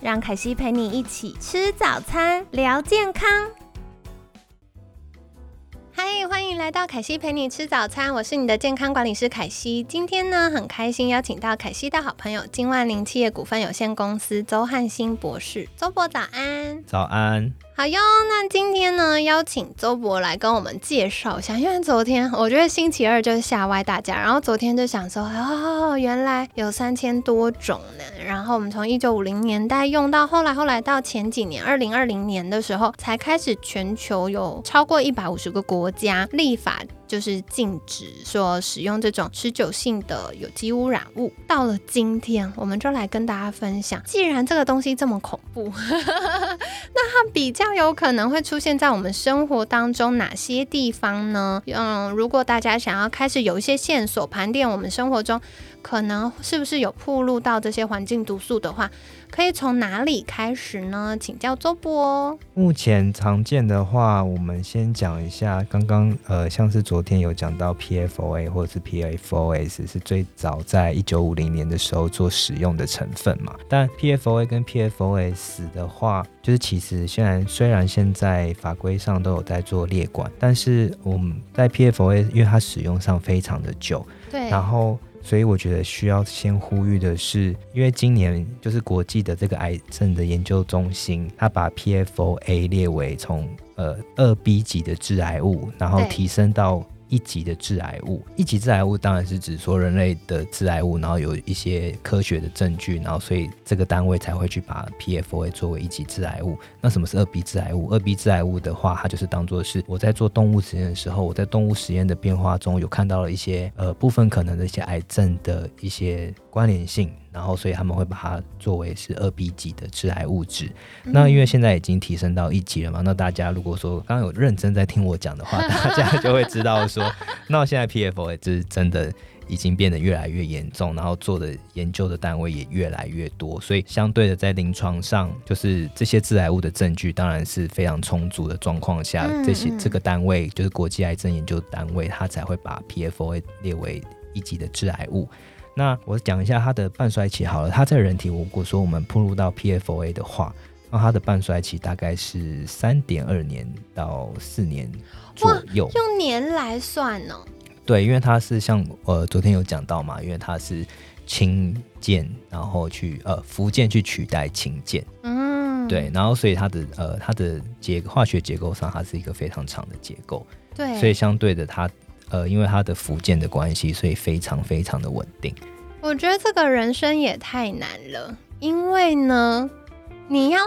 让凯西陪你一起吃早餐，聊健康。嗨，欢迎来到凯西陪你吃早餐，我是你的健康管理师凯西。今天呢，很开心邀请到凯西的好朋友金万林企业股份有限公司周汉新博士。周博早安，早安。好哟，那今天呢，邀请周博来跟我们介绍一下，因为昨天我觉得星期二就是吓歪大家，然后昨天就想说，哦，原来有三千多种呢。然后我们从一九五零年代用到后来，后来到前几年二零二零年的时候，才开始全球有超过一百五十个国家立法。就是禁止说使用这种持久性的有机污染物。到了今天，我们就来跟大家分享，既然这个东西这么恐怖，那它比较有可能会出现在我们生活当中哪些地方呢？嗯，如果大家想要开始有一些线索盘点我们生活中可能是不是有暴露到这些环境毒素的话。可以从哪里开始呢？请教周波。目前常见的话，我们先讲一下。刚刚呃，像是昨天有讲到 PFOA 或者是 PFOS 是最早在一九五零年的时候做使用的成分嘛。但 PFOA 跟 PFOS 的话，就是其实现在虽然现在法规上都有在做列管，但是我们在 PFOA 因为它使用上非常的久，对，然后。所以我觉得需要先呼吁的是，因为今年就是国际的这个癌症的研究中心，它把 PFOA 列为从呃二 B 级的致癌物，然后提升到。一级的致癌物，一级致癌物当然是指说人类的致癌物，然后有一些科学的证据，然后所以这个单位才会去把 PFOA 作为一级致癌物。那什么是二 B 致癌物？二 B 致癌物的话，它就是当做是我在做动物实验的时候，我在动物实验的变化中有看到了一些呃部分可能的一些癌症的一些关联性。然后，所以他们会把它作为是二 B 级的致癌物质。那因为现在已经提升到一级了嘛，那大家如果说刚刚有认真在听我讲的话，大家就会知道说，那现在 PFOA 是真的已经变得越来越严重，然后做的研究的单位也越来越多，所以相对的在临床上，就是这些致癌物的证据当然是非常充足的状况下，这些这个单位就是国际癌症研究单位，它才会把 PFOA 列为一级的致癌物。那我讲一下它的半衰期好了。它在人体，如果说我们铺入到 PFOA 的话，那它的半衰期大概是三点二年到四年左右。用年来算呢？对，因为它是像呃昨天有讲到嘛，因为它是氢键，然后去呃福建去取代氢键。嗯，对，然后所以它的呃它的结化学结构上，它是一个非常长的结构。对，所以相对的它。呃，因为它的福建的关系，所以非常非常的稳定。我觉得这个人生也太难了，因为呢，你要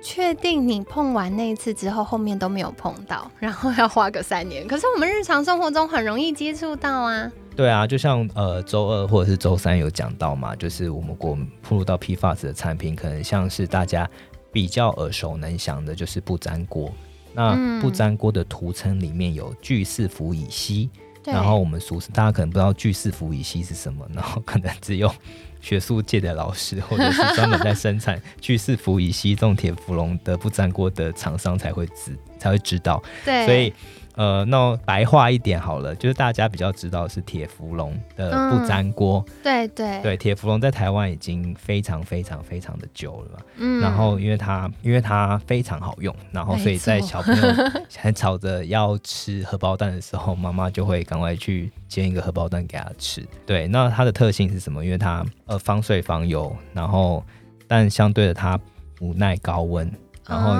确定你碰完那一次之后，后面都没有碰到，然后要花个三年。可是我们日常生活中很容易接触到啊。对啊，就像呃周二或者是周三有讲到嘛，就是我们国铺入到批发子的产品，可能像是大家比较耳熟能详的，就是不粘锅。那不粘锅的涂层里面有聚四氟乙烯。然后我们俗称，大家可能不知道聚四氟乙烯是什么，然后可能只有学术界的老师或者是专门在生产聚四氟乙烯这种铁氟龙的不粘锅的厂商才会知才会知道。对，所以。呃，那白话一点好了，就是大家比较知道是铁氟龙的不粘锅。对对对，铁氟龙在台湾已经非常非常非常的久了。嗯。然后因为它因为它非常好用，然后所以在小朋友 还吵着要吃荷包蛋的时候，妈妈就会赶快去煎一个荷包蛋给他吃。对，那它的特性是什么？因为它呃防水防油，然后但相对的它不耐高温，然后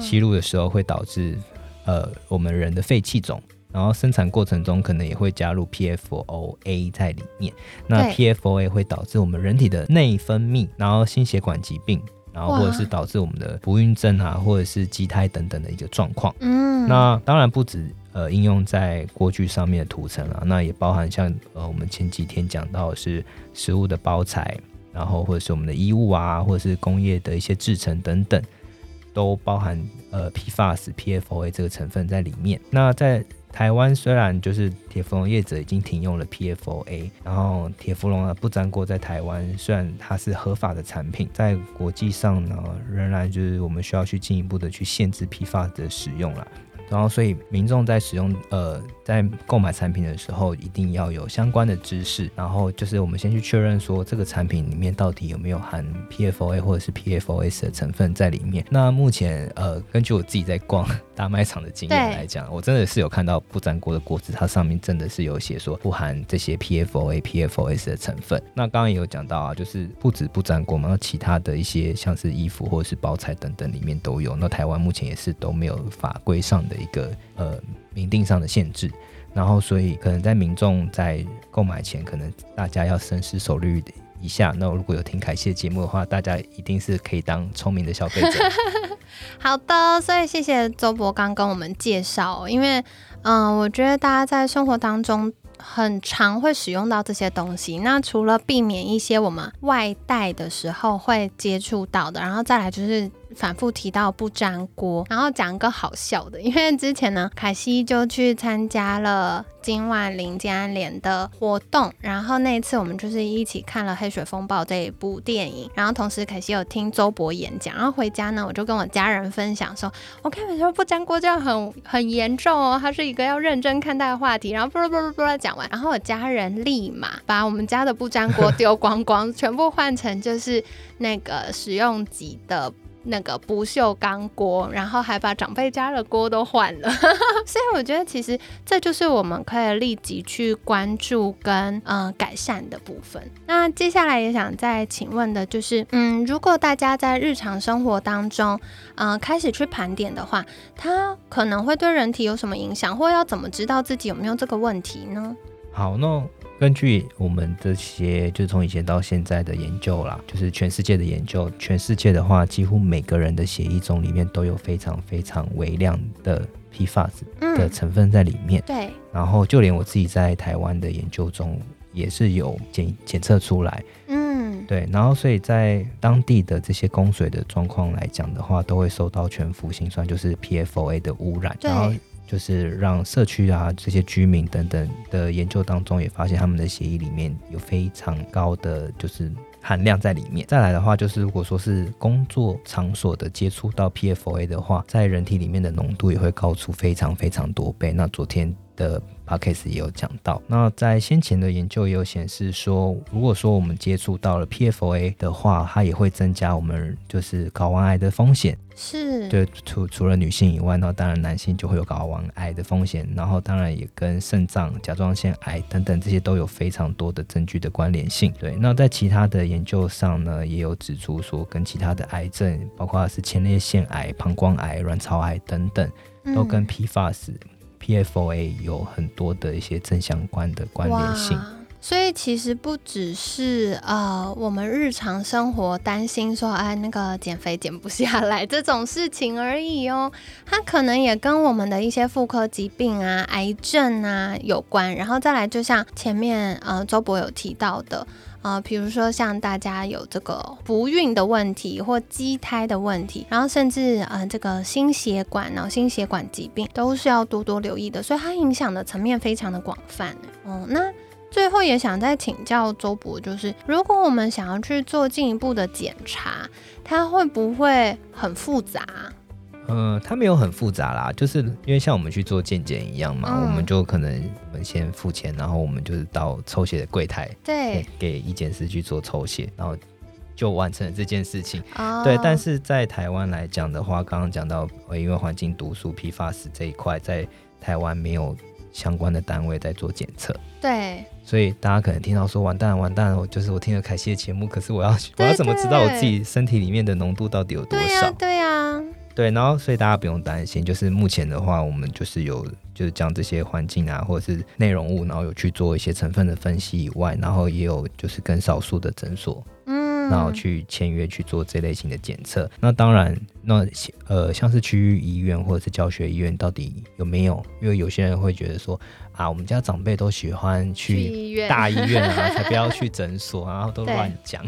吸入的时候会导致。呃，我们人的肺气肿，然后生产过程中可能也会加入 PFOA 在里面。那 PFOA 会导致我们人体的内分泌，然后心血管疾病，然后或者是导致我们的不孕症啊，或者是畸胎等等的一个状况。嗯，那当然不止呃应用在锅具上面的涂层啊，那也包含像呃我们前几天讲到是食物的包材，然后或者是我们的衣物啊，或者是工业的一些制成等等，都包含呃 PFAS、PFOA 这个成分在里面。那在台湾虽然就是铁氟龙业者已经停用了 PFOA，然后铁氟龙的不粘锅在台湾虽然它是合法的产品，在国际上呢，仍然就是我们需要去进一步的去限制 PFAS 的使用了。然后，所以民众在使用呃，在购买产品的时候，一定要有相关的知识。然后就是我们先去确认说，这个产品里面到底有没有含 PFOA 或者是 PFOS 的成分在里面。那目前呃，根据我自己在逛大卖场的经验来讲，我真的是有看到不粘锅的锅子，它上面真的是有写说不含这些 PFOA、PFOS 的成分。那刚刚也有讲到啊，就是不止不粘锅嘛，那其他的一些像是衣服或者是包材等等里面都有。那台湾目前也是都没有法规上的。一个呃明定上的限制，然后所以可能在民众在购买前，可能大家要深思熟虑一下。那如果有听凯西的节目的话，大家一定是可以当聪明的消费者。好的，所以谢谢周博刚跟我们介绍，因为嗯，我觉得大家在生活当中很常会使用到这些东西。那除了避免一些我们外带的时候会接触到的，然后再来就是。反复提到不粘锅，然后讲一个好笑的，因为之前呢，凯西就去参加了今晚林建安联的活动，然后那一次我们就是一起看了《黑水风暴》这一部电影，然后同时凯西有听周博演讲，然后回家呢，我就跟我家人分享说，我看你说不粘锅这样很很严重哦，它是一个要认真看待的话题，然后啵啵啵啵讲完，然后我家人立马把我们家的不粘锅丢光光，全部换成就是那个使用级的。那个不锈钢锅，然后还把长辈家的锅都换了，所以我觉得其实这就是我们可以立即去关注跟嗯改善的部分。那接下来也想再请问的就是，嗯，如果大家在日常生活当中，嗯，开始去盘点的话，它可能会对人体有什么影响，或要怎么知道自己有没有这个问题呢？好，那。根据我们这些，就是从以前到现在的研究啦，就是全世界的研究，全世界的话，几乎每个人的血液中里面都有非常非常微量的 PFAS 的成分在里面。对。然后就连我自己在台湾的研究中，也是有检检测出来。嗯。对。然后所以在当地的这些供水的状况来讲的话，都会受到全氟辛酸，就是 PFOA 的污染。然后。就是让社区啊这些居民等等的研究当中也发现他们的协议里面有非常高的就是含量在里面。再来的话就是如果说是工作场所的接触到 PFOA 的话，在人体里面的浓度也会高出非常非常多倍。那昨天的 p a c a s e 也有讲到，那在先前的研究也有显示说，如果说我们接触到了 PFOA 的话，它也会增加我们就是睾丸癌的风险。是对，除除了女性以外，那当然男性就会有睾丸癌的风险，然后当然也跟肾脏、甲状腺癌等等这些都有非常多的证据的关联性。对，那在其他的研究上呢，也有指出说，跟其他的癌症，包括是前列腺癌、膀胱癌、卵巢癌等等，都跟 PFAS、PFOA 有很多的一些正相关的关联性。所以其实不只是呃，我们日常生活担心说，哎，那个减肥减不下来这种事情而已哦，它可能也跟我们的一些妇科疾病啊、癌症啊有关。然后再来，就像前面呃周博有提到的，呃，比如说像大家有这个不孕的问题或畸胎的问题，然后甚至呃这个心血管、脑心血管疾病都是要多多留意的。所以它影响的层面非常的广泛。哦，那。最后也想再请教周博，就是如果我们想要去做进一步的检查，它会不会很复杂？呃，它没有很复杂啦，就是因为像我们去做健检一样嘛，我们就可能我们先付钱，然后我们就是到抽血的柜台，对，给医检师去做抽血，然后就完成了这件事情。对，但是在台湾来讲的话，刚刚讲到因为环境毒素批发时这一块，在台湾没有。相关的单位在做检测，对，所以大家可能听到说完蛋完蛋，我就是我听了凯西的节目，可是我要我要怎么知道我自己身体里面的浓度到底有多少？对呀，对，对然后所以大家不用担心，就是目前的话，我们就是有就是将这些环境啊或者是内容物，然后有去做一些成分的分析以外，然后也有就是跟少数的诊所。然后去签约去做这类型的检测。那当然，那呃像是区域医院或者是教学医院到底有没有？因为有些人会觉得说啊，我们家长辈都喜欢去去医院大医院啊，才不要去诊所，然后都乱讲。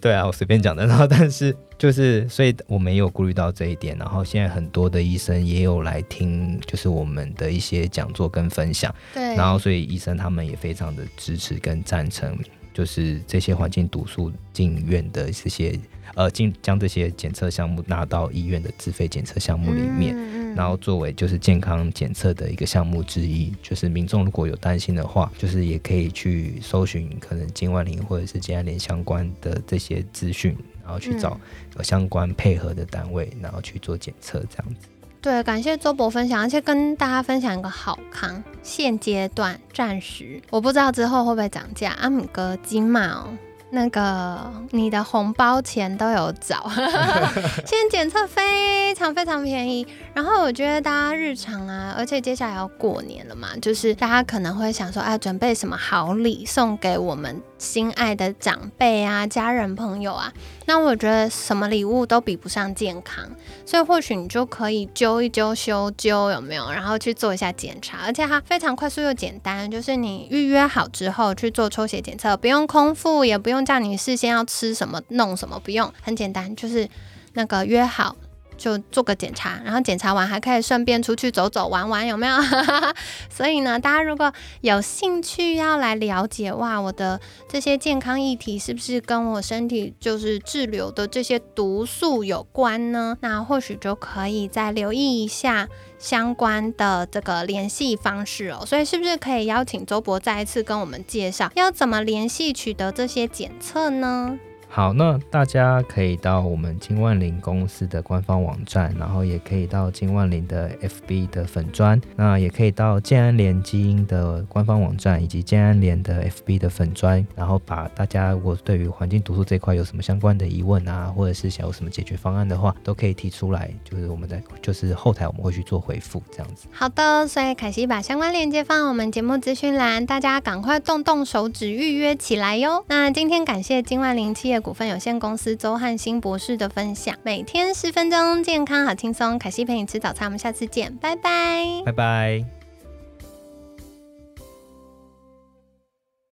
对啊，我随便讲的。然后，但是就是，所以我们也有顾虑到这一点。然后现在很多的医生也有来听，就是我们的一些讲座跟分享。对，然后，所以医生他们也非常的支持跟赞成，就是这些环境毒素进院的这些呃，进将这些检测项目纳到医院的自费检测项目里面。然后作为就是健康检测的一个项目之一，就是民众如果有担心的话，就是也可以去搜寻可能金万林或者是金安联相关的这些资讯，然后去找嗯有相关配合的单位，然后去做检测这样子。对，感谢周博分享，而且跟大家分享一个好康，现阶段暂时我不知道之后会不会涨价。阿姆哥金茂，那个你的红包钱都有找，现在检测非常非常便宜。然后我觉得大家日常啊，而且接下来要过年了嘛，就是大家可能会想说，哎，准备什么好礼送给我们心爱的长辈啊、家人朋友啊。那我觉得什么礼物都比不上健康。所以或许你就可以揪一揪、修揪，有没有？然后去做一下检查，而且它非常快速又简单，就是你预约好之后去做抽血检测，不用空腹，也不用叫你事先要吃什么、弄什么，不用，很简单，就是那个约好。就做个检查，然后检查完还可以顺便出去走走玩玩，有没有？所以呢，大家如果有兴趣要来了解，哇，我的这些健康议题是不是跟我身体就是滞留的这些毒素有关呢？那或许就可以再留意一下相关的这个联系方式哦。所以是不是可以邀请周博再一次跟我们介绍要怎么联系取得这些检测呢？好，那大家可以到我们金万林公司的官方网站，然后也可以到金万林的 FB 的粉砖，那也可以到健安联基因的官方网站以及健安联的 FB 的粉砖，然后把大家如果对于环境毒素这块有什么相关的疑问啊，或者是想有什么解决方案的话，都可以提出来，就是我们在就是后台我们会去做回复这样子。好的，所以凯西把相关链接放我们节目资讯栏，大家赶快动动手指预约起来哟。那今天感谢金万林企股份有限公司周汉新博士的分享，每天十分钟，健康好轻松，凯西陪你吃早餐，我们下次见，拜拜。拜拜。